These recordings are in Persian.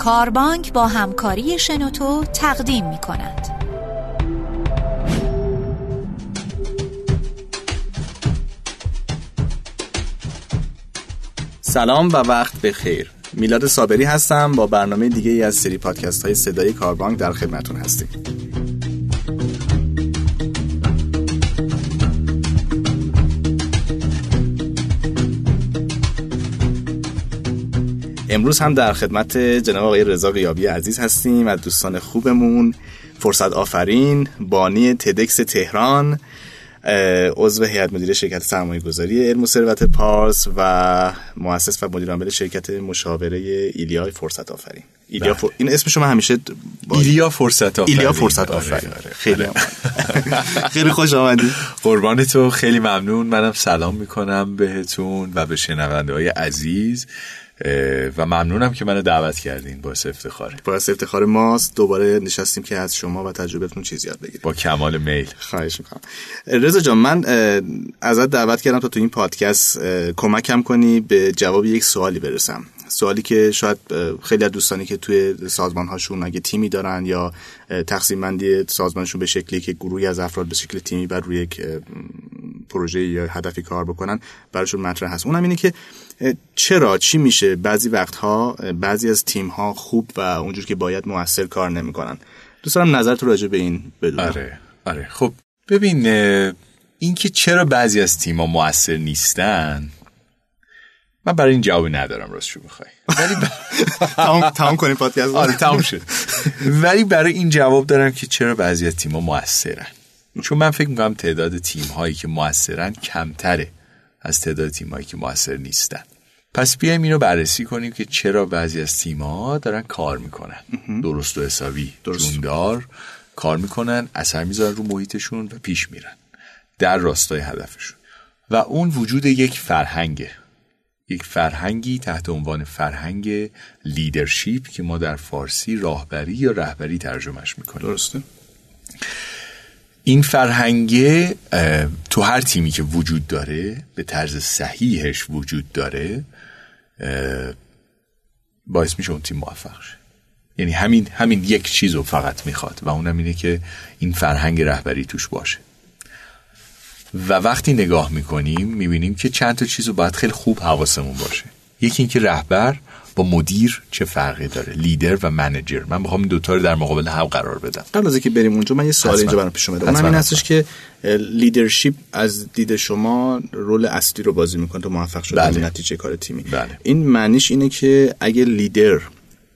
کاربانک با همکاری شنوتو تقدیم می کند. سلام و وقت بخیر. میلاد صابری هستم. با برنامه دیگه ای از سری پادکست های صدای کاربانک در خدمتون هستیم. امروز هم در خدمت جناب آقای رضا قیابی عزیز هستیم از دوستان خوبمون. فرصت آفرین. بانی تدکس تهران عضو هیئت مدیره شرکت سرمایه گذاری علم و ثروت پارس و مؤسس و مدیر عامل شرکت مشاوره ایلیا فرصت آفرین. ایلیا بله. این اسم شما همیشه با... ایلیا فرصت آفرین. ایلیا فرصت آفرین. آره، آره. خیلی خیلی خوش آمدید قربان تو. خیلی ممنون. منم سلام می‌کنم بهتون و به شنونده های عزیز. و ممنونم که منو دعوت کردین باعث افتخاره باعث افتخار ماست. دوباره نشستیم که از شما و تجربتون چیز یاد بگیریم. با کمال میل. خواهش می‌کنم. رضا جان من ازت دعوت کردم تا تو این پادکست کمکم کنی به جواب یک سوالی برسم. سوالی که شاید خیلی از دوستانی که توی سازمان هاشون اگه تیمی دارن یا تقسیم بندی سازمانشون به شکلی که گروهی از افراد به شکل تیمی بر روی یک پروژه یا هدفی کار بکنن براشون مطرح هست. اونم اینه که چرا چی میشه؟ بعضی وقتها بعضی از تیم ها خوب و اونجور که باید موثر کار نمی‌کنن. دوست دارم نظر تو راجع به این بدونم. آره آره. خب ببین اینکه چرا بعضی از تیم ها موثر نیستن من برای این جوابی ندارم راستشو بخوای. ولی ب... تمام کنیم پادکست. آره تمام شد. ولی برای این جواب دارم که چرا بعضی از تیم ها موثرن. چون من فکر می‌کنم تعداد تیم هایی که موثرن کمتره از تعداد تیم هایی که موثر نیستن. پس بیایم اینو بررسی کنیم که چرا بعضی از تیم ها دارن کار می‌کنن. درست و حسابی. جوندار کار می‌کنن اثر می‌ذارن رو محیطشون و پیش میرن. در راستای هدفشون. و اون وجود یک فرهنگه. یک فرهنگی تحت عنوان فرهنگ لیدرشیپ که ما در فارسی راهبری یا رهبری ترجمهش می‌کنیم. درسته. این فرهنگه تو هر تیمی که وجود داره به طرز صحیحش وجود داره باعث میشه اون تیم موفق شه. یعنی همین همین یک چیز رو فقط می‌خواد و اونم اینه که این فرهنگ رهبری توش باشه. و وقتی نگاه می‌کنیم می‌بینیم که چند تا چیز رو باید خیلی خوب حواسمون باشه. یکی اینکه رهبر با مدیر چه فرقی داره؟ لیدر و منیجر. من می‌خوام این دوتا رو در مقابل هم قرار بدم. قبل از اینکه بریم اونجا من یه سوال اینجا برام پیش اومده. اونم این هستش که leadership از دید شما role اصلی رو بازی می‌کنه تا موفق شدن بله. نتیجه کار تیمی. بله. این معنیش اینه که اگه لیدر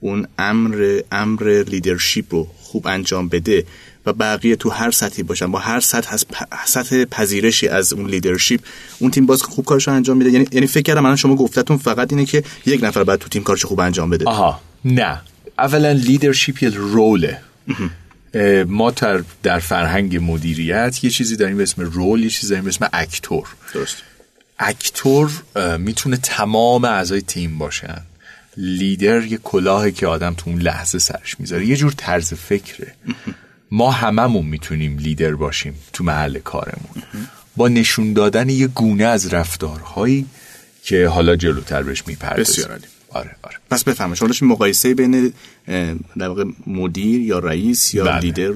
اون امر امر leadership رو خوب انجام بده و بقیه تو هر سطحی باشن. با هر سطح از سطح پذیرشی از اون leadership اون تیم باز خوب کارشو انجام میده. یعنی یعنی فکر کردم الان شما گفتتون فقط اینه که یک نفر بعد تو تیم کارشو خوب انجام بده. آها. نه. اولا leadership یه role ه ما در فرهنگ مدیریت یه چیزی داریم به اسم role یه چیزی داریم به اسم actor. درست. actor می‌تونه تمام اعضای تیم باشن. لیدر یه کلاهی که آدم تو اون لحظه سرش می‌ذاره. یه جور طرز فکره. ما هممون می‌تونیم لیدر باشیم تو محل کارمون. با نشون دادن یه گونه از رفتارهایی که حالا جلوتر بهش می‌پردازیم. آره آره. پس بفهمه شما مقایسه بین در واقع مدیر یا رئیس یا بله. لیدر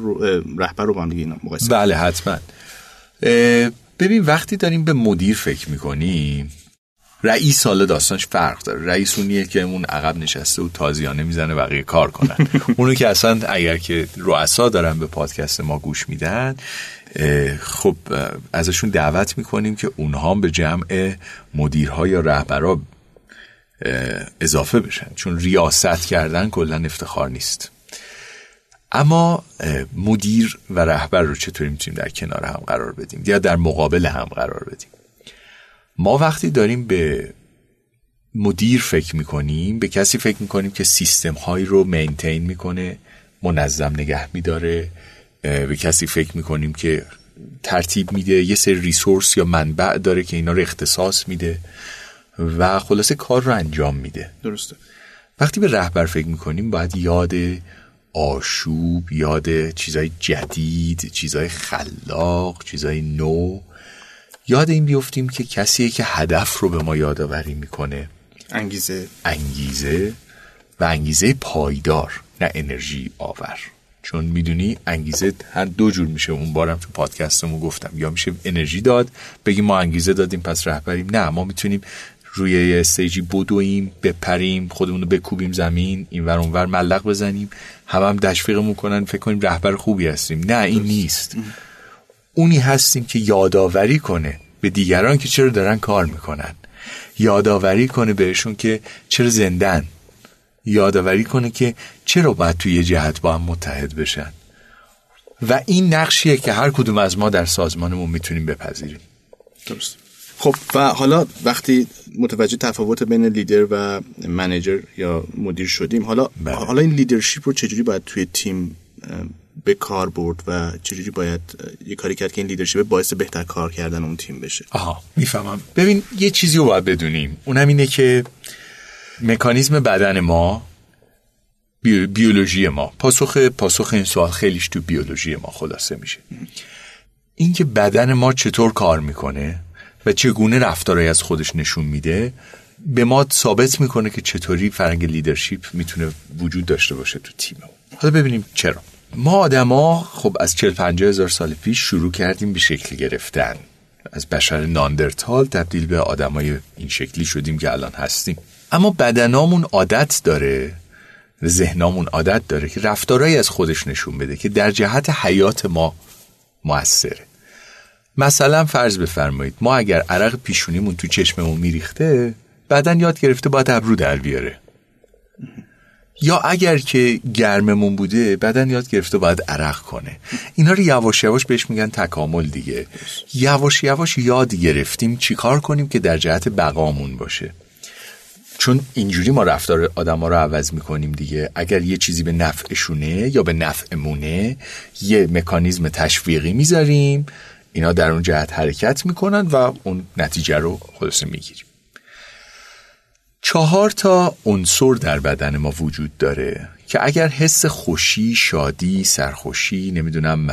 رهبر رو با هم مقایسه بله حتما. ببین وقتی داریم به مدیر فکر می‌کنیم رئیس حالا داستانش فرق داره. رئیس اونیه که اون عقب نشسته و تازیانه می‌زنه بقیه کار کنن. اونو که اصلا اگر که رؤسا دارن به پادکست ما گوش میدن خب ازشون دعوت می‌کنیم که اونها به جمع مدیرها یا رهبرا اضافه بشن. چون ریاست کردن کلا افتخار نیست. اما مدیر و رهبر رو چطوری می‌تونیم در کنار هم قرار بدیم؟ یا در مقابل هم قرار بدیم؟ ما وقتی داریم به مدیر فکر می‌کنیم به کسی فکر می‌کنیم که سیستم هایی رو مینتین می‌کنه منظم نگه میداره به کسی فکر می‌کنیم که ترتیب میده یه سری ریسورس یا منبع داره که اینا رو اختصاص میده و خلاصه کار رو انجام میده. درسته. وقتی به رهبر فکر می‌کنیم باید یاد آشوب یاد چیزای جدید چیزای خلاق چیزای نو یاد این بیفتیم که کسی که هدف رو به ما یادآوری می‌کنه. انگیزه. انگیزه و انگیزه پایدار نه انرژی آور. چون می‌دونی انگیزه هر دو جور میشه. اون بارم تو پادکستمو گفتم. یا میشه انرژی داد بگیم ما انگیزه دادیم پس رهبریم. نه ما می‌تونیم روی استیجی بدویم بپریم خودمون رو بکوبیم زمین اینور اونور ملق بزنیم. هم هم تشویقمون کنن فکر کنیم رهبر خوبی هستیم. نه این نیست. اونی هستیم که یادآوری کنه به دیگران که چرا دارن کار می‌کنن. یادآوری کنه بهشون که چرا زندن. یادآوری کنه که چرا باید توی یه جهت با هم متحد بشن. و این نقشیه که هر کدوم از ما در سازمانمون می‌تونیم بپذیریم. درست. خب و حالا وقتی متوجه تفاوت بین لیدر و manager یا مدیر شدیم حالا بله. حالا این leadership رو چجوری باید توی تیم به کار برد و چجوری باید یه کاری کرد که این leadership باعث بهتر کار کردن اون تیم بشه. آها می‌فهمم. ببین یه چیزی رو باید بدونیم. اونم اینه که مکانیزم بدن ما بیو- بیولوژی ما. پاسخ پاسخ این سوال خیلیش تو بیولوژی ما خلاصه میشه. اینکه بدن ما چطور کار می‌کنه و چگونه رفتارهایی از خودش نشون میده به ما ثابت می‌کنه که چطوری فرهنگ leadership می‌تونه وجود داشته باشه تو تیم حالا ببینیم چرا. ما آدما خب از 40 50 هزار سال پیش شروع کردیم به شکل گرفتن. از بشر ناندرتال تبدیل به آدمای این شکلی شدیم که الان هستیم. اما بدنامون عادت داره ذهنامون عادت داره که رفتارهایی از خودش نشون بده که در جهت حیات ما موثره. مثلا فرض بفرمایید ما اگر عرق پیشونیمون تو چشممون میریخته بدن یاد گرفته باید ابرو در بیاره. یا اگر که گرممون بوده بدن یاد گرفته باید عرق کنه. اینا رو یواش یواش بهش میگن تکامل دیگه. یواش یواش یاد گرفتیم چیکار کنیم که در جهت بقامون باشه. چون اینجوری ما رفتار آدم ها رو عوض می‌کنیم دیگه. اگر یه چیزی به نفعشونه یا به نفعمونه یه مکانیزم تشویقی می‌ذاریم اینا در اون جهت حرکت می‌کنن و اون نتیجه رو خلاصه می‌گیریم. چهار تا عنصر در بدن ما وجود داره که اگر حس خوشی، شادی، سرخوشی، نمی‌دونم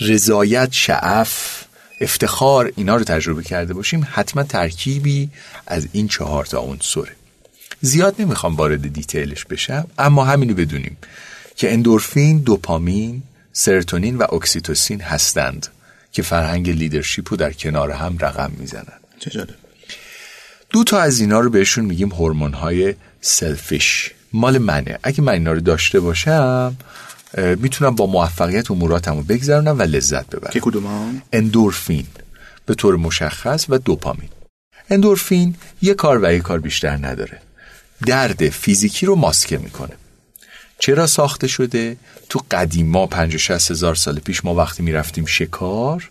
رضایت، شعف، افتخار اینا رو تجربه کرده باشیم حتما ترکیبی از این چهار تا عنصره. زیاد نمی‌خوام وارد detail ش بشم اما همینو بدونیم که اندورفین، دوپامین، سروتونین و اکسیتوسین هستند که فرهنگ leadership رو در کنار هم رقم می‌زنن. چه جالب. دو تا از اینا رو بهشون میگیم هورمون های سلفیش مال منه. اگه من اینا رو داشته باشم می‌تونم با موفقیت اموراتم رو بگذرونم و لذت ببرم. که کدوم؟ اندورفین. به طور مشخص و دوپامین. اندورفین یه کار و یه کار بیشتر نداره. درد فیزیکی رو ماسکه می‌کنه. چرا ساخته شده؟ تو قدیما پنج و هزار سال پیش ما وقتی می‌رفتیم شکار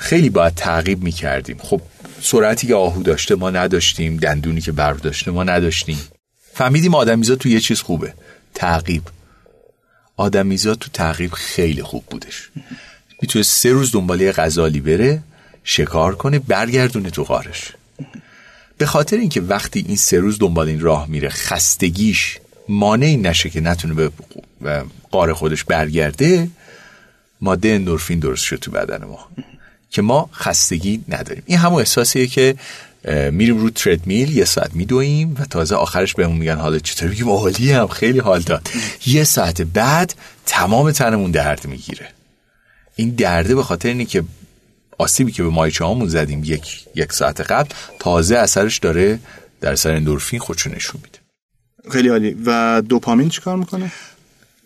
خیلی باید تعقیب می‌کردیم. خب سرعتی که آهو داشته ما نداشتیم دندونی که برف داشته ما نداشتیم. فهمیدیم آدمیزا تو یه چیز خوبه. تعقیب. آدمیزا تو تعقیب خیلی خوب بودش. می‌تونه سه روز دنبال یه غزالی بره شکار کنه برگردونه تو غارش. به خاطر اینکه وقتی این سه روز دنبال این راه میره خستگیش مانعی نشه که نتونه به غار خودش برگرده ماده اندورفین درست شد تو بدن ما. که ما خستگی نداریم. این همون احساسیه که میریم رو تردمیل یه ساعت میدویم و تازه آخرش بهمون میگن حالا چطور میگیم عالی هم خیلی حال داد. یه ساعت بعد تمام تنمون درد می‌گیره. این درده به خاطر اینه که آسیبی که به مایچه هامون زدیم یک, یک ساعت قبل تازه اثرش داره در سر اندورفین خودشو نشون میده. خیلی عالی. و دوپامین چیکار می‌کنه؟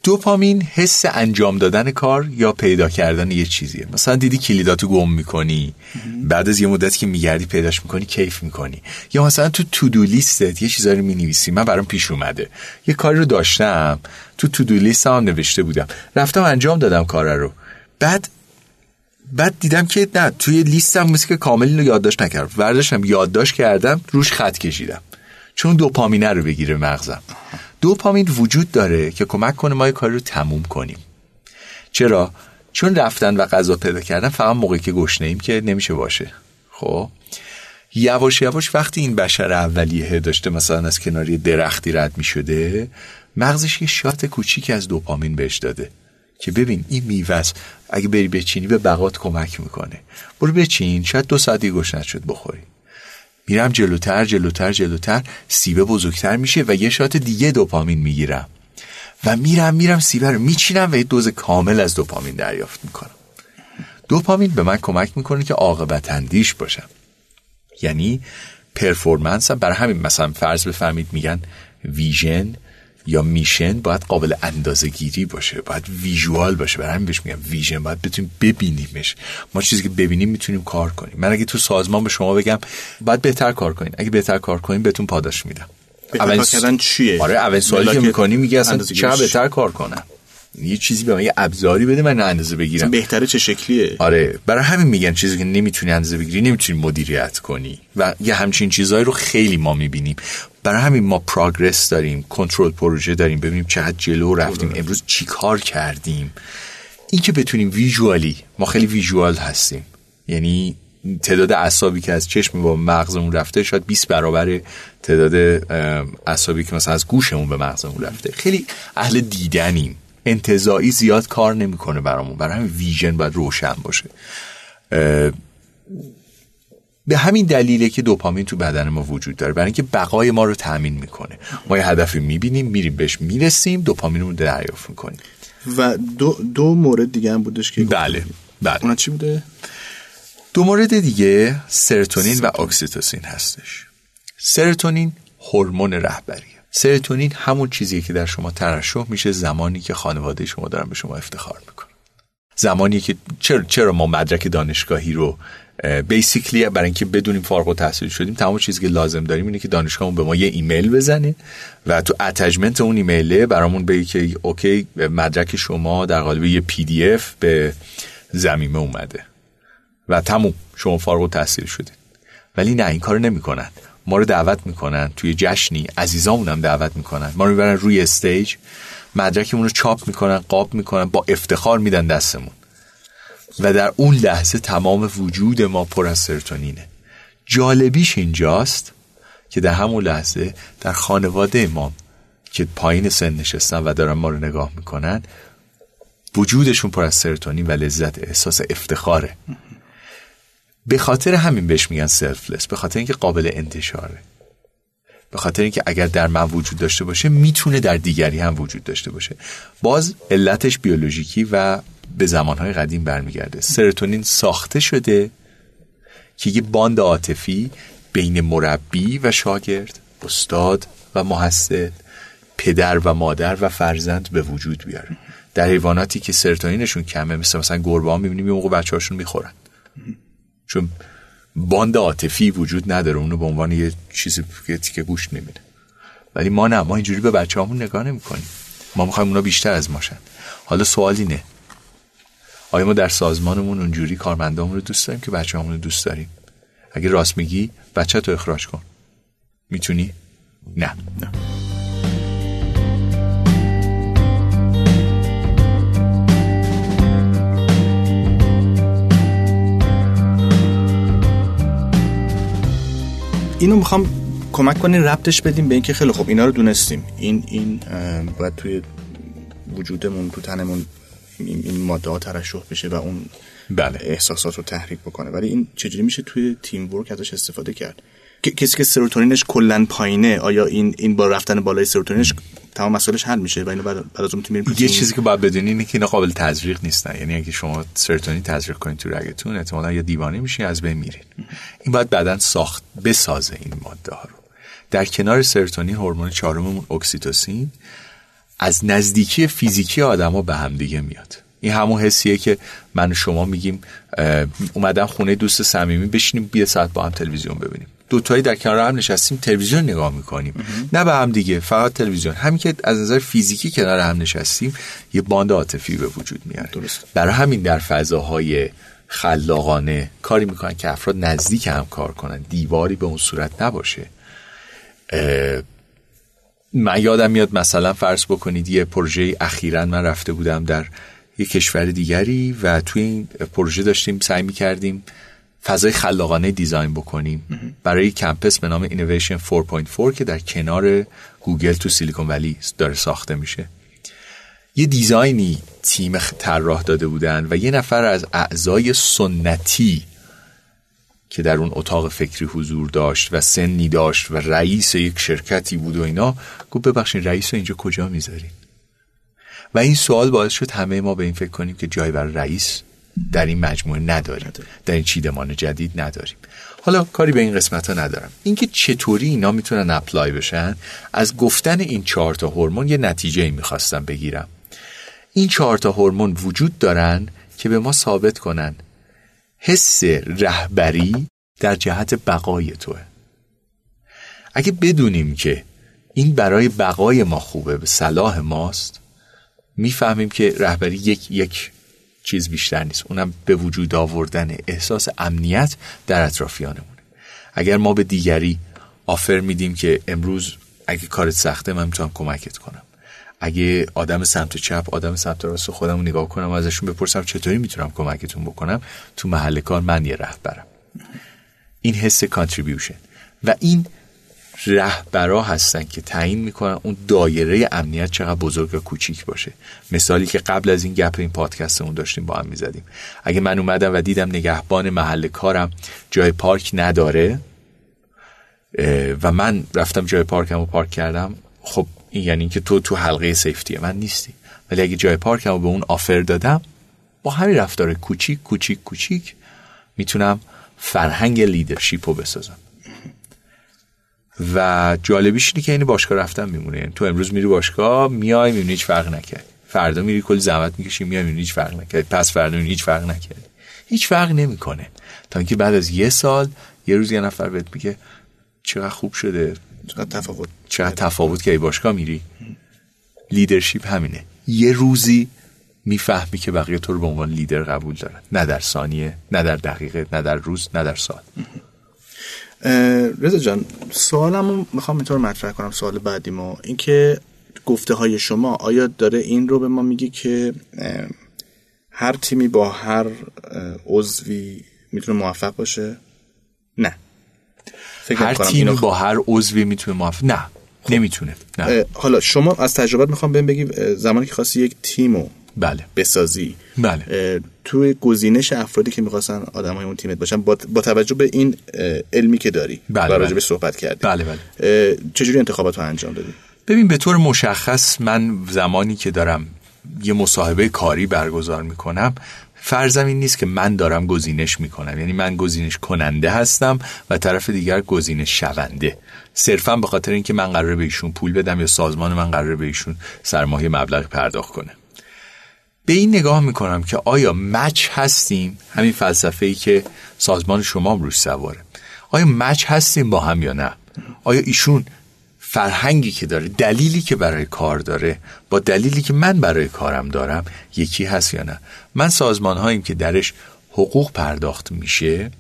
دوپامین حس انجام دادن کار یا پیدا کردن یه چیزیه. مثلا دیدی کلیداتو گم می‌کنی بعد از یه مدتی که میگردی پیداش می‌کنی کیف می‌کنی. یا مثلا تو تودو لیستت یه چیزایی رو می‌نویسی. من برام پیش اومده. یه کاری رو داشتم تو تودو لیست هم نوشته بودم. رفتم انجام دادم کار رو. بعد بعد دیدم که نه توی لیستم مثل که کامل اینو یادداشت نکردم. برداشتم یادداشت کردم روش خط کشیدم. چون دوپامینه رو بگیره مغزم. دوپامین وجود داره که کمک کنه ما یه کاری رو تموم کنیم. چرا؟ چون رفتن و غذا پیدا کردن فقط موقعی که گشنه ایم که نمیشه باشه. خب؟ یواش یواش وقتی این بشر اولیه داشته مثلا از کنار یه درختی رد می شده مغزش یه شات کوچیک از دوپامین بهش داده که ببین این است. اگه بری بچینی به بقات کمک می‌کنه. برو بچین شاید دو ساعتی گشنت شد بخوری. میرم جلوتر جلوتر جلوتر. سیبه بزرگتر میشه و یه shot دیگه دوپامین می‌گیرم. و میرم میرم سیبه رو میچینم و یه دوز کامل از دوپامین دریافت می‌کنم. دوپامین به من کمک می‌کنه که عاقبت اندیش باشم. یعنی performance هم برای همین مثلا فرض بفرمایید میگن vision یا mission باید قابل اندازه گیری باشه باید visual باشه. برای همین بهش میگم vision باید بتونیم ببینیمش. ما چیزی که ببینیم می‌تونیم کار کنیم. من اگه تو سازمان به شما بگم باید بهتر کار کنین. اگه بهتر کار کنین بهتون پاداش میدم. اول کردن چیه؟ آره اول سوالی که می‌کنی میگه اصلا چرا بهتر کار کنم؟ یه چیزی به من یه ابزاری بده من اندازه بگیرم. بهتره چه شکلیه؟ آره برای همین میگن چیزی که نمی‌تونی اندازه بگیری نمی‌تونی مدیریت کنی. و یه همچین چیزهایی رو خیلی ما می‌بینیم. برای همین ما پراگرس داریم کنترل پروژه داریم. ببینیم چقدر جلو رفتیم. امروز چی کار کردیم؟ این که بتونیم ویژوالی ما خیلی ویژوال هستیم. یعنی تعداد اعصابی که از چشم با مغزمون رفته شاید 20 برابر تعداد اعصابی که مثلا از گوشمون به مغزمون رفته. خیلی اهل دیدنیم. انتظایی زیاد کار نمی‌کنه برامون. برای همین ویژن باید روشن باشه. به همین دلیله که دوپامین تو بدن ما وجود داره. برای اینکه بقای ما رو تامین می‌کنه. ما یه هدفی می‌بینیم میریم بهش می‌رسیم دوپامین رو دریافت می‌کنیم. و دو, دو مورد دیگه هم بودش که بله بله. اونا چی بوده؟ دو مورد دیگه سروتونین و اکسیتوسین هستش. سروتونین هورمون رهبریه سروتونین همون چیزیه که در شما ترشح میشه زمانی که خانواده شما دارن به شما افتخار می‌کنن. زمانی که چرا, چرا ما مدرک دانشگاهی رو basically برای اینکه بدونیم فارغ التحصیل شدیم تمام چیزی که لازم داریم اینه که دانشگاهمون به ما یه ایمیل بزنه و تو attachment اون ایمیله برامون بگه که OK مدرک شما در قالب یه PDF به ضمیمه اومده و تموم شما فارغ التحصیل شدید. ولی نه این کارو نمی‌کنن. ما رو دعوت می‌کنن. توی جشنی عزیزامون هم دعوت می‌کنن. ما رو می‌برن روی stage. مدرکمون رو چاپ می‌کنن قاب می‌کنن با افتخار میدن دستمون. و در اون لحظه تمام وجود ما پر از سروتونینه جالبیش اینجاست که در همون لحظه در خانواده ما که پایین سن نشستن و دارن ما رو نگاه می‌کنن وجودشون پر از سرتونین و لذت احساس افتخاره. به خاطر همین بهش میگن سلفلس به خاطر اینکه قابل انتشاره. به خاطر اینکه اگر در من وجود داشته باشه می‌تونه در دیگری هم وجود داشته باشه. باز علتش بیولوژیکی و به زمانهای قدیم برمیگرده. سرتونین ساخته شده که یه باند عاطفی بین مربی و شاگرد استاد و محصل پدر و مادر و فرزند به وجود بیاره. در حیواناتی که سرتونینشون کمه مثل مثلا گربه ها می‌بینیم یه موقع بچه هاشون می‌خورن. چون باند عاطفی وجود نداره اونو به عنوان یه چیزی که گوش نمیده. ولی ما نه ما اینجوری به بچه همون نگاه نمی کنیم ما می‌خوایم اونا بیشتر از ماشن. حالا سوال اینه آیا ما در سازمانمون اونجوری کارمندامون رو دوست داریم که بچه همون رو دوست داریم؟ اگه راست میگی بچه تو اخراج کن. می‌تونی؟ نه. نه. اینو می‌خوام کمک کنین ربطش بدیم به اینکه خیلی خوب اینا رو دونستیم. این این باید توی وجودمون تو تنمون این ماده ها ترشح بشه و اون بله. احساسات رو تحریک بکنه. ولی این چجوری میشه توی تیم ورک ازش استفاده کرد؟ کسی که سروتونینش کلا پایینه آیا این این با رفتن بالای سروتونینش تمام مسائلش حل میشه و اینو بعد بعد از اون تیم یه چیزی که باید بدونی اینه که اینا قابل تزریق نیستن. یعنی اگه شما سروتونین تزریق کنید تو رگتون احتمالاً یا دیوانه میشین از بین این باید بعدا ساخت بسازه این ماده ها رو. در کنار سروتونین هورمون چهارممون اکسیتوسین از نزدیکی فیزیکی آدما به هم دیگه میاد. این همون حسیه که من و شما میگیم اومدم خونه دوست صمیمی بشینیم یه ساعت با هم تلویزیون ببینیم. دوتایی در کنار هم نشستیم تلویزیون نگاه می‌کنیم. نه به هم دیگه فقط تلویزیون. همین که از نظر فیزیکی کنار هم نشستیم یه bond عاطفی به وجود میاره. درست. برای همین در فضاهای خلاقانه کاری می‌کنن که افراد نزدیک هم کار کنن. دیواری به اون صورت نباشه. من یادم میاد مثلا فرض بکنید یه پروژه اخیرا من رفته بودم در یه کشور دیگری و توی این پروژه داشتیم سعی می‌کردیم فضای خلاقانه design بکنیم. برای campus به نام Innovation 4.4 که در کنار گوگل تو سیلیکون ولی داره ساخته میشه. یه design ی تیم طراح داده بودن و یه نفر از اعضای سنتی که در اون اتاق فکری حضور داشت و سنی داشت و رئیس یک شرکتی بود و اینا گفت ببخشید رئیس رو اینجا کجا می‌ذاریم و این سوال باعث شد همه ما به این فکر کنیم که جای برای رئیس در این مجموعه نداریم. در این چیدمان جدید نداریم. حالا کاری به این قسمت ها ندارم. اینکه چطوری اینا می‌تونن اپلای بشن از گفتن این چهار تا هورمون یه نتیجه ای می‌خواستم بگیرم. این چهار تا هورمون وجود دارن که به ما ثابت کنن. حس رهبری در جهت بقای توه. اگه بدونیم که این برای بقای ما خوبه به صلاح ماست می‌فهمیم که رهبری یک یک چیز بیشتر نیست. اونم به وجود آوردن احساس امنیت در اطرافیانمونه. اگر ما به دیگری آفر میدیم که امروز اگه کارت سخته من می‌تونم کمکت کنم. اگه آدم سمت چپ آدم سمت راست خودم نگاه کنم و ازشون بپرسم چطوری می‌تونم کمکتون بکنم تو محل کار من یه رهبرم. این حس contribution و این رهبرا هستن که تعیین می‌کنن اون دایره امنیت چقدر بزرگ و کوچیک باشه. مثالی که قبل از این گپ این پادکستمون داشتیم با هم می‌زدیم. اگه من اومدم و دیدم نگهبان محل کارم جای پارک نداره و من رفتم جای پارکم رو پارک کردم خب این یعنی که تو تو حلقه safety من نیستی. ولی اگه جای پارکم رو به اون offer دادم با همین رفتار کوچیک کوچیک کوچیک می‌تونم فرهنگ لیدرشیپ رو بسازم. و جالبیش اینه که این باشگاه رفتن میمونه. یعنی تو امروز میری باشگاه میای می‌بینی هیچ فرق نکرد. فردا میری کلی زحمت می‌کشی میای می‌بینی هیچ فرق نکرد. پس فردا می‌بینی هیچ فرق نکرد. هیچ فرق نمی‌کنه. تا اینکه بعد از یه سال یه روز یه نفر بهت میگه چقدر خوب شده. چقدر تفاوت. چقدر تفاوت که ای باشگاه میری. لیدرشپ همینه. یه روزی می‌فهمی که بقیه تو رو به عنوان لیدر قبول دارن. نه در ثانیه نه در دقیقه نه در روز نه در سال. رضا جان. سوالمو می‌خوام اینطور مطرح کنم سوال بعدیمو. اینکه گفته های شما آیا داره این رو به ما میگه که هر تیمی با هر عضوی می‌تونه موفق باشه؟ نه. فکر هر تیمی با هر عضوی می‌تونه موفق نه. خب. نمی‌تونه. نه. حالا شما از تجربت می‌خوام بهم بگی زمانی که خواستی یک تیمو بله. بسازی. بله. توی گزینش افرادی که می‌خواستن آدم های اون تیمت باشن با, با توجه به این علمی که داری بله و راجع به صحبت کردی. بله بله. چجوری انتخابات رو انجام دادی؟ ببین به طور مشخص من زمانی که دارم یه مصاحبه کاری برگزار می‌کنم فرضم این نیست که من دارم گزینش می‌کنم. یعنی من گزینش کننده هستم و طرف دیگر گزینش شونده. صرفا به خاطر اینکه من قراره به ایشون پول بدم یا سازمان من قراره به ایشون سرمایه مبلغ پرداخت کنه. به این نگاه می‌کنم که آیا مچ هستیم؟ همین فلسفه ای که سازمان شما روش سواره. آیا مچ هستیم با هم یا نه؟ آیا ایشون فرهنگی که داره دلیلی که برای کار داره با دلیلی که من برای کارم دارم یکی هست یا نه؟ من سازمان هاییم که درش حقوق پرداخت میشه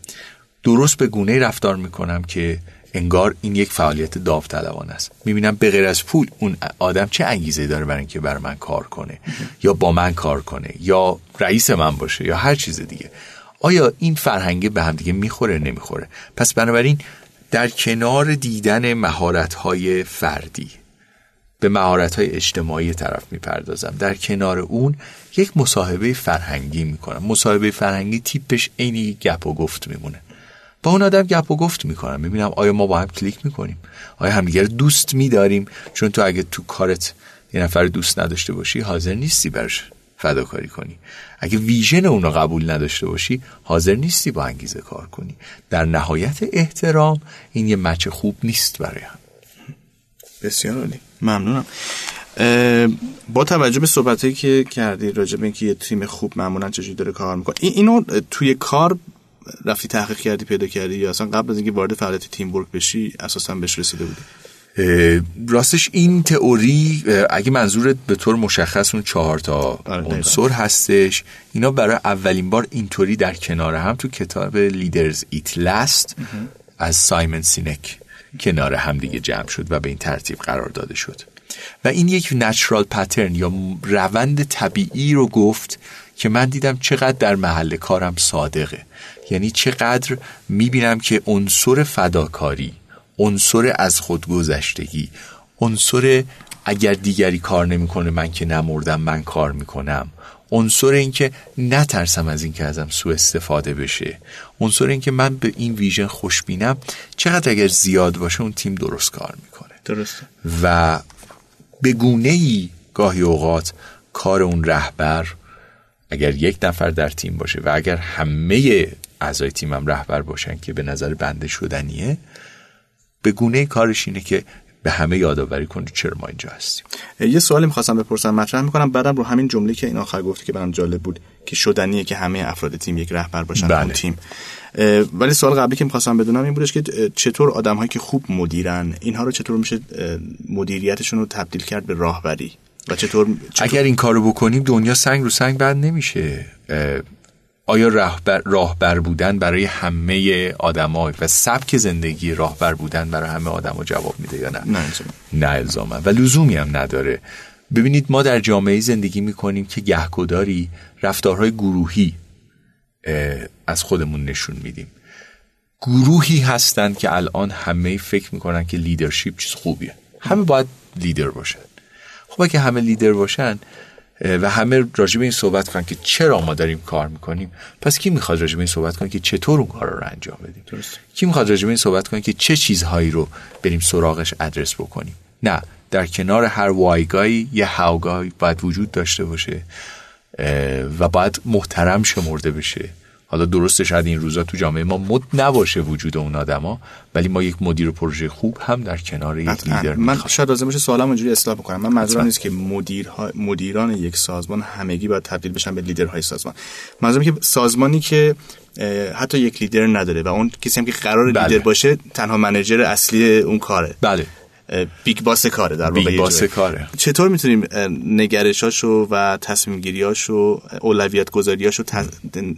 درست به گونه رفتار می‌کنم که انگار این یک فعالیت داوطلبانه است. می‌بینم به غیر از پول اون آدم چه انگیزه داره برای اینکه بر من کار کنه؟ یا با من کار کنه؟ یا رئیس من باشه؟ یا هر چیز دیگه. آیا این فرهنگه به هم دیگه می‌خوره؟ نمی‌خوره. پس بنابراین در کنار دیدن مهارت های فردی به مهارت های اجتماعی طرف می‌پردازم. در کنار اون یک مصاحبه فرهنگی می‌کنم. مصاحبه فرهنگی تیپش عینی گپ و گفت میمونه. با اون آدم گپ و گفت می‌کنم. می‌بینم آیا ما با هم کلیک می‌کنیم؟ آیا همدیگر دوست میداریم؟ چون تو اگه تو کارت یه نفر دوست نداشته باشی حاضر نیستی برش فداکاری کنی. اگه ویژن اونو قبول نداشته باشی حاضر نیستی با انگیزه کار کنی. در نهایت احترام این یه مچ خوب نیست برای هم. بسیار عالی. ممنونم. با توجه به صحبتی که کردی راجع اینکه یه تیم خوب معمولا چجوری داره کار می‌کنه این اینو توی کار رفتی تحقیق کردی پیدا کردی یا اصلا قبل از اینکه وارد فعالیت تیم ورک بشی اساسا بهش رسیده بودی؟ راستش این تئوری اگه منظورت به طور مشخص اون چهار تا آره، عنصر هستش اینا برای اولین بار اینطوری در کنار هم تو کتاب لیدرز ایت لاست از سایمن سینک کنار هم دیگه جمع شد و به این ترتیب قرار داده شد. و این یک نچرال پترن یا روند طبیعی رو گفت که من دیدم چقدر در محل کارم صادقه. یعنی چقدر می‌بینم که عنصر فداکاری عنصر از خودگذشتگی عنصر اگر دیگری کار نمی‌کنه من که نمردم من کار می‌کنم. عنصر اینکه نترسم از اینکه ازم سوء استفاده بشه. عنصر اینکه من به این ویژن خوشبینم چقدر اگر زیاد باشه اون تیم درست کار می‌کنه. درسته. و به گونه ای گاهی اوقات کار اون رهبر اگر یک نفر در تیم باشه و اگر همه اعضای تیمم رهبر باشن که به نظر بنده شدنیه به گونه کارش اینه که به همه یادآوری کنه چرا ما اینجا هستیم. یه سوالی می‌خواستم بپرسم مطرح می‌کنم بعدم رو همین جمله که این آخر گفتی که برام جالب بود که شدنیه که همه افراد تیم یک رهبر باشن بله. اون تیم. ولی سوال قبلی که می‌خواستم بدونم این بودش که چطور آدم هایی که خوب مدیرن اینها رو چطور میشه مدیریتشون رو تبدیل کرد به راهبری؟ و چطور, چطور... اگر این کارو بکنیم دنیا سنگ رو سنگ بند نمیشه. آیا راهبر, راهبر بودن برای همه آدما و سبک زندگی راهبر بودن برای همه آدما جواب میده یا نه؟ نه نه الزاما. و لزومی هم نداره. ببینید ما در جامعه زندگی می‌کنیم که گهگداری رفتارهای گروهی از خودمون نشون میدیم. گروهی هستن که الان همه فکر می‌کنن که لیدرشپ چیز خوبیه. همه باید لیدر باشن خب اگه همه لیدر باشن و همه راجع به این صحبت کنن که چرا ما داریم کار می‌کنیم پس کی می‌خواد راجع به این صحبت کنه که چطور اون کار رو انجام بدیم؟ درست. کی می‌خواد راجع به این صحبت کنه که چه چیزهایی رو بریم سراغش ادرس بکنیم؟ نه در کنار هر وایگایی یه هاوگای باید وجود داشته باشه و باید محترم شمرده بشه. حالا درسته شاید این روزا تو جامعه ما مد نباشه وجود اون آدما ولی ما یک مدیر پروژه خوب هم در کنار یک لیدر من شاید لازم باشه سوالم اونجوری اصلاح بکنم. من منظورم نیست که مدیرها مدیران یک سازمان همگی باید تبدیل بشن به لیدرهای سازمان. منظورم که سازمانی که حتی یک لیدر نداره و اون کسی هم که قرار بله. لیدر باشه تنها manager اصلی اون کاره. بله. big boss کاره در واقع big boss کاره. چطور می‌تونیم نگرشاشو و تصمیم گیریاشو اولویت گذاریاشو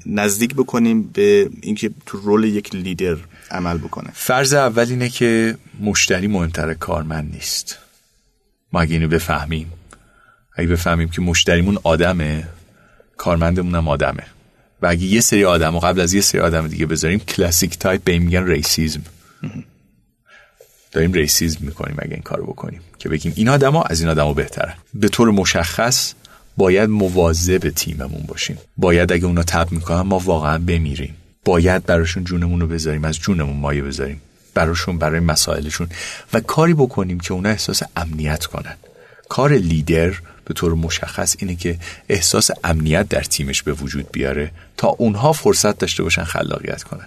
نزدیک بکنیم به اینکه تو role یک لیدر عمل بکنه؟ فرض اول اینه که مشتری مهمتر کارمند نیست. ما اگه اینو بفهمیم اگه بفهمیم که مشتریمون آدمه کارمندمون هم آدمه. و اگه یه سری آدم و قبل از یه سری آدم دیگه بذاریم classic type به میگن racism. داریم racism می‌کنیم اگه این کارو بکنیم که بگیم این آدما از این آدما بهترن. به طور مشخص باید مواظب تیممون باشیم. باید اگه اونا تب می‌کنن ما واقعا بمیریم. باید براشون جونمون رو بذاریم از جونمون مایه بذاریم. براشون برای مسائلشون. و کاری بکنیم که اونا احساس امنیت کنن. کار لیدر به طور مشخص اینه که احساس امنیت در تیمش به وجود بیاره تا اونها فرصت داشته باشن خلاقیت کنن.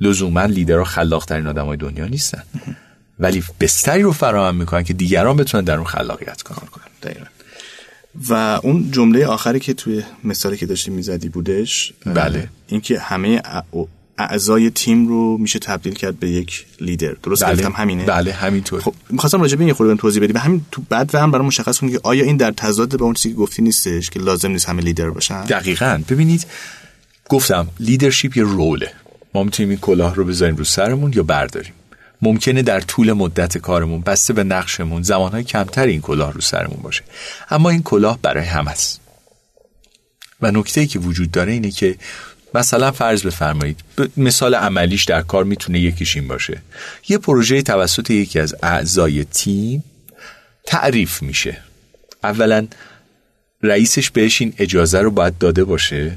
لزوما لیدرها خلاقترین آدمای دنیا نیستن. ولی بستری رو فراهم می‌کنن که دیگران بتونن در اون خلاقیت کنن. دقیقا. و اون جمله آخری که توی مثالی که داشتی می‌زدی بودش بله. اینکه همه اعضای تیم رو میشه تبدیل کرد به یک لیدر. درست بله. گفتم همینه؟ بله همینطور. خب می‌خواستم راجع به این خورده توضیح بدی. و همین تو بعد و هم برای مشخص کنیم که آیا این در تضاد با اون چیزی که گفتی نیستش که لازم نیست همه لیدر باشن؟ دقیقاً. ببینید گفتم لیدرشپ یه روله ما می‌تونیم این کلاه رو بذاریم رو سرمون یا برداریم؟ ممکنه در طول مدت کارمون بسته به نقشمون زمانهای کمتر این کلاه رو سرمون باشه. اما این کلاه برای هم است. و نکته که وجود داره اینه که مثلا فرض بفرمایید مثال عملیش در کار می‌تونه یکیش این باشه. یه پروژه توسط یکی از اعضای تیم تعریف میشه. اولا رئیسش بهش این اجازه رو باید داده باشه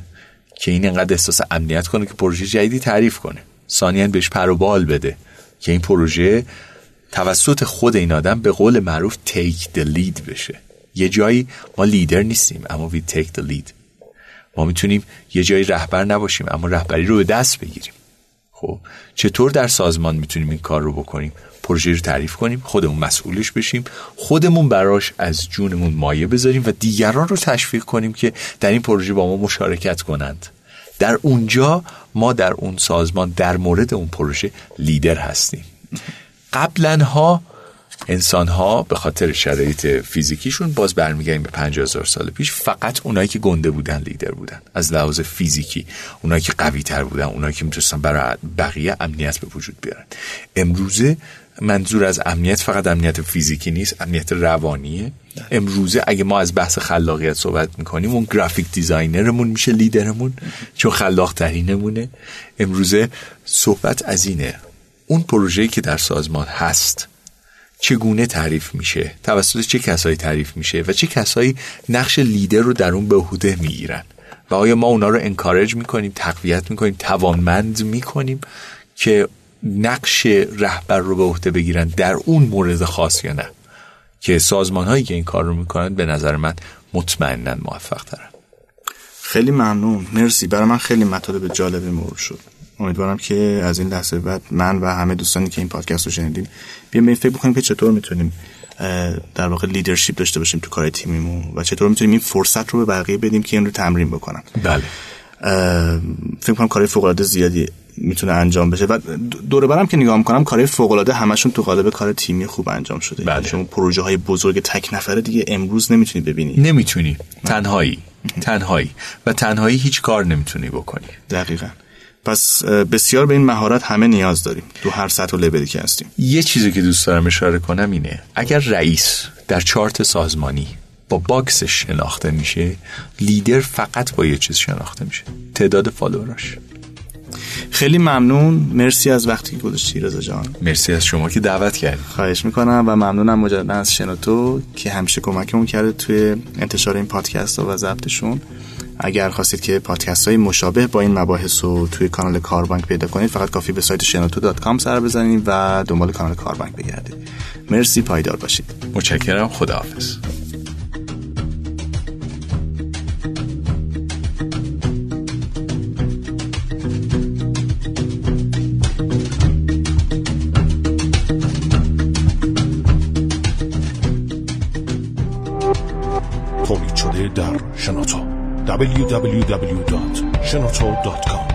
که این انقدر احساس امنیت کنه که پروژه جدیدی تعریف کنه. ثانیا بهش پر و بال بده. که این پروژه توسط خود این آدم به قول معروف take the lead بشه. یه جایی ما لیدر نیستیم اما we take the lead. ما می‌تونیم یه جایی رهبر نباشیم اما رهبری رو به دست بگیریم. خب چطور در سازمان می‌تونیم این کار رو بکنیم؟ پروژه رو تعریف کنیم خودمون مسئولش بشیم خودمون براش از جونمون مایه بذاریم و دیگران رو تشویق کنیم که در این پروژه با ما مشارکت کنند. در اونجا ما در اون سازمان در مورد اون پروژه لیدر هستیم. قبلا ها انسان ها به خاطر شرایط فیزیکیشون باز برمیگردیم به 50 هزار سال پیش فقط اونایی که گنده بودن لیدر بودن. از لحاظ فیزیکی اونایی که قوی تر بودن اونایی که می‌تونستن برای بقیه امنیت به وجود بیارن. امروزه منظور از امنیت فقط امنیت فیزیکی نیست امنیت روانیه. امروزه اگه ما از بحث خلاقیت صحبت می‌کنیم اون graphic designer مون میشه لیدرمون چون خلاق ترینمونه امروزه صحبت از اینه اون پروژه‌ای که در سازمان هست چگونه تعریف میشه؟ توسط چه کسایی تعریف میشه؟ و چه کسایی نقش لیدر رو در اون به عهده می‌گیرن؟ و آیا ما اونا رو encourage می‌کنیم تقویت می‌کنیم توانمند می‌کنیم که نقش رهبر رو به عهده بگیرن در اون مورد خاص یا نه. که سازمان هایی که این کار رو می‌کنن به نظر من مطمئنا موفق ترن خیلی ممنون. مرسی. برای من خیلی مطالب جالبی مرور شد. امیدوارم که از این لحظه بعد من و همه دوستانی که این پادکست رو شنیدیم بیایم به این فکر بکنیم که چطور می‌تونیم در واقع لیدرشپ داشته باشیم تو کار تیمیمون و چطور می‌تونیم این فرصت رو به بقیه بدیم که این رو تمرین بکنن. بله. فکر کنم کارهای فوق العاده زیادی می‌تونه انجام بشه. و دور برم که نگاه می‌کنم کارهای فوق العاده همشون تو قالب کار تیمی خوب انجام شده. بله. شما پروژه های بزرگ تک نفره دیگه امروز نمی‌تونی ببینی. نمی‌تونی. تنهایی. تنهایی. و تنهایی هیچ کار نمی‌تونی بکنی. دقیقا. پس بسیار به این مهارت همه نیاز داریم. تو هر سطح و لولی که هستیم. یه چیزی که دوست دارم اشاره کنم اینه. اگر رئیس در چارت سازمانی با باکسش شناخته میشه لیدر فقط با یه چیز شناخته میشه. تعداد فالووراش. خیلی ممنون. مرسی از وقتی که گذاشتی رضا جان. مرسی از شما که دعوت کردید خواهش می‌کنم و ممنونم مجددا از شنوتو که همیشه کمکمون کرده توی انتشار این پادکست ها و ضبطشون. اگر خواستید که پادکست های مشابه با این مباحث رو توی کانال کاربانک پیدا کنید فقط کافی به سایت شنوتو سر بزنید و دنبال کانال کاربانک بگردید. مرسی پایدار باشید. متشکرم. خداحافظ. www.shenoto.com